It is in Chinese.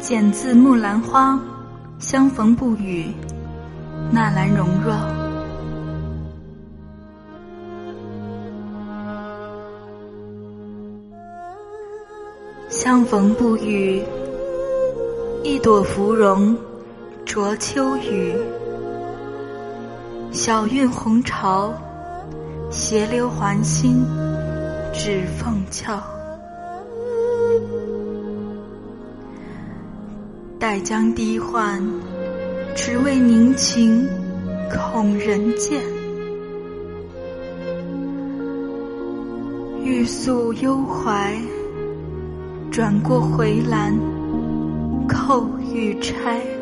剪自《木兰花》，相逢不语，纳兰容若。相逢不语，一朵芙蓉着秋雨。小韵红潮，斜流环心，指凤翘。待将低唤，只为凝情，恐人见。欲诉幽怀，转过回栏，扣玉钗。